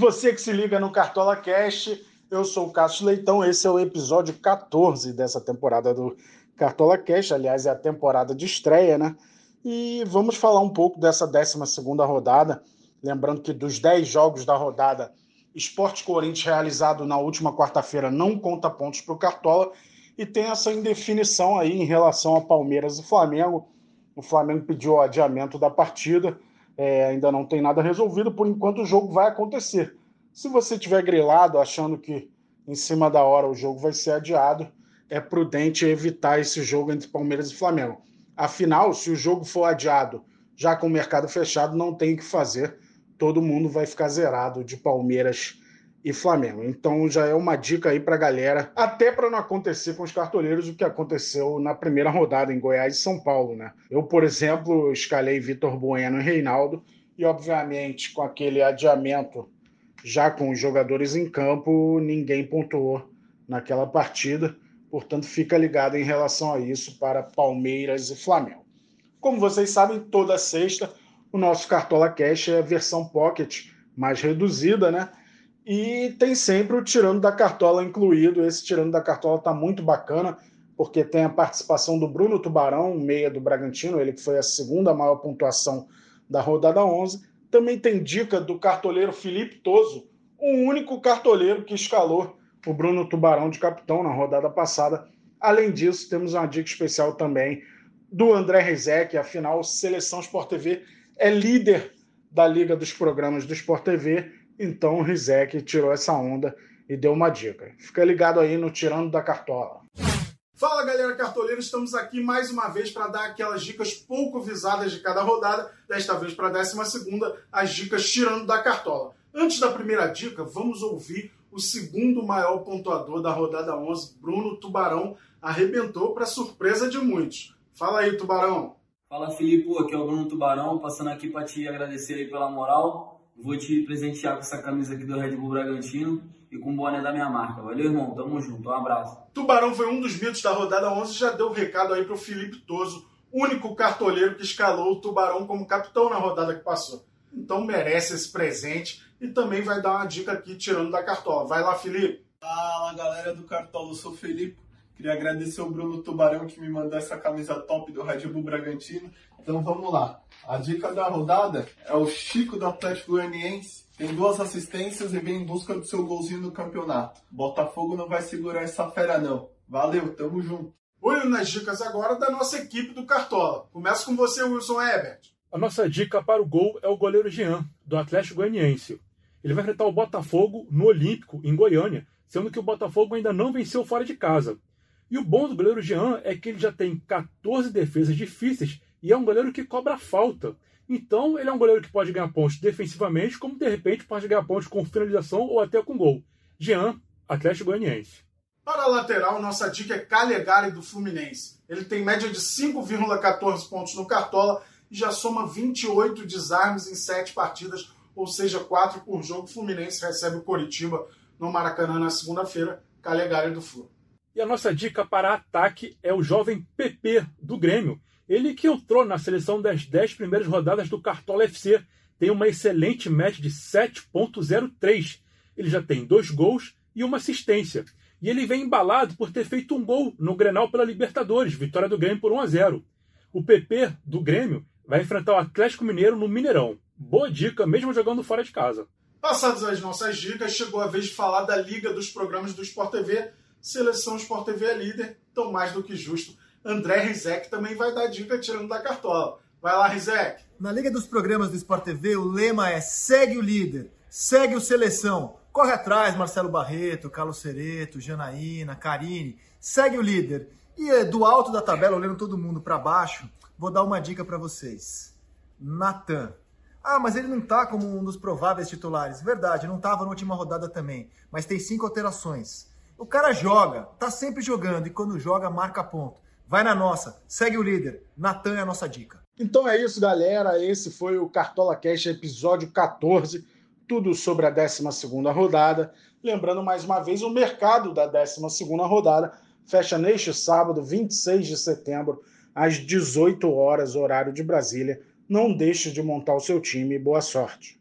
Você que se liga no Cartola Cast, eu sou o Cássio Leitão, esse é o episódio 14 dessa temporada do Cartola Cast, aliás, é a temporada de estreia, né? E vamos falar um pouco dessa 12 rodada. Lembrando que dos 10 jogos da rodada, Esporte Corinthians realizado na última quarta-feira não conta pontos para o Cartola e tem essa indefinição aí em relação a Palmeiras e Flamengo. O Flamengo pediu o adiamento da partida, é, ainda não tem nada resolvido, por enquanto o jogo vai acontecer. Se você tiver grilado achando que em cima da hora o jogo vai ser adiado, é prudente evitar esse jogo entre Palmeiras e Flamengo. Afinal, se o jogo for adiado, já com o mercado fechado, não tem o que fazer. Todo mundo vai ficar zerado de Palmeiras e Flamengo. Então já é uma dica aí para a galera, até para não acontecer com os cartoleiros o que aconteceu na primeira rodada em Goiás e São Paulo, né? Eu, por exemplo, escalei Vitor Bueno e Reinaldo e obviamente com aquele adiamento já com os jogadores em campo, ninguém pontuou naquela partida. Portanto, fica ligado em relação a isso para Palmeiras e Flamengo. Como vocês sabem, toda sexta o nosso Cartola Cash é a versão Pocket mais reduzida, né? E tem sempre o Tirando da Cartola incluído. Esse Tirando da Cartola está muito bacana, porque tem a participação do Bruno Tubarão, meia do Bragantino, ele que foi a segunda maior pontuação da rodada 11. Também tem dica do cartoleiro Felipe Toso, o único cartoleiro que escalou o Bruno Tubarão de capitão na rodada passada. Além disso, temos uma dica especial também do André Rizek, afinal, Seleção Sport TV é líder da Liga dos Programas do Sport TV, então o Rizek tirou essa onda e deu uma dica. Fica ligado aí no Tirando da Cartola. Fala galera cartoleira, estamos aqui mais uma vez para dar aquelas dicas pouco visadas de cada rodada, desta vez para a décima segunda, as dicas tirando da cartola. Antes da primeira dica, vamos ouvir o segundo maior pontuador da rodada 11, Bruno Tubarão, arrebentou para surpresa de muitos. Fala aí, Tubarão. Fala, Filipe, aqui é o Bruno Tubarão, passando aqui para te agradecer aí pela moral. Vou te presentear com essa camisa aqui do Red Bull Bragantino e com o boné da minha marca. Valeu, irmão? Tamo junto. Um abraço. Tubarão foi um dos mitos da rodada 11 já deu o um recado aí pro Felipe Toso, único cartoleiro que escalou o Tubarão como capitão na rodada que passou. Então merece esse presente e também vai dar uma dica aqui tirando da cartola. Vai lá, Felipe. Fala, galera do Cartola, eu sou o Felipe. Queria agradecer o Bruno Tubarão que me mandou essa camisa top do Red Bull Bragantino. Então vamos lá. A dica da rodada é o Chico do Atlético Goianiense. Tem duas assistências e vem em busca do seu golzinho no campeonato. Botafogo não vai segurar essa fera não. Valeu, tamo junto. Olho nas dicas agora da nossa equipe do Cartola. Começa com você, Wilson Ebert. A nossa dica para o gol é o goleiro Jean, do Atlético Goianiense. Ele vai enfrentar o Botafogo no Olímpico, em Goiânia, sendo que o Botafogo ainda não venceu fora de casa. E o bom do goleiro Jean é que ele já tem 14 defesas difíceis e é um goleiro que cobra falta. Então, ele é um goleiro que pode ganhar pontos defensivamente, como de repente pode ganhar pontos com finalização ou até com gol. Jean, Atlético Goianiense. Para a lateral, nossa dica é Calegari do Fluminense. Ele tem média de 5,14 pontos no Cartola e já soma 28 desarmes em 7 partidas ou seja, quatro por jogo. O Fluminense recebe o Coritiba no Maracanã na segunda-feira, Calegari do Flu. E a nossa dica para ataque é o jovem PP do Grêmio. Ele que entrou na seleção das 10 primeiras rodadas do Cartola FC. Tem uma excelente média de 7.03. Ele já tem dois gols e uma assistência. E ele vem embalado por ter feito um gol no Grenal pela Libertadores, vitória do Grêmio por 1 a 0. O PP do Grêmio vai enfrentar o Atlético Mineiro no Mineirão. Boa dica, mesmo jogando fora de casa. Passadas as nossas dicas, chegou a vez de falar da Liga dos Programas do Sport TV. Seleção Sport TV é líder, então mais do que justo. André Rizek também vai dar dica tirando da cartola. Vai lá, Rizek. Na Liga dos Programas do Sport TV, o lema é segue o líder, segue o seleção. Corre atrás, Marcelo Barreto, Carlos Cereto, Janaína, Karine. Segue o líder. E eh, do alto da tabela, olhando todo mundo para baixo, vou dar uma dica para vocês. Natan. Ah, mas ele não tá como um dos prováveis titulares. Verdade, não tava na última rodada também. Mas tem cinco alterações. O cara joga, tá sempre jogando e quando joga, marca ponto. Vai na nossa, segue o líder. Natan é a nossa dica. Então é isso, galera. Esse foi o Cartola Cash episódio 14. Tudo sobre a 12 rodada. Lembrando mais uma vez, o mercado da 12 rodada fecha neste sábado, 26 de setembro, às 18 horas, horário de Brasília não deixe de montar o seu time. Boa sorte.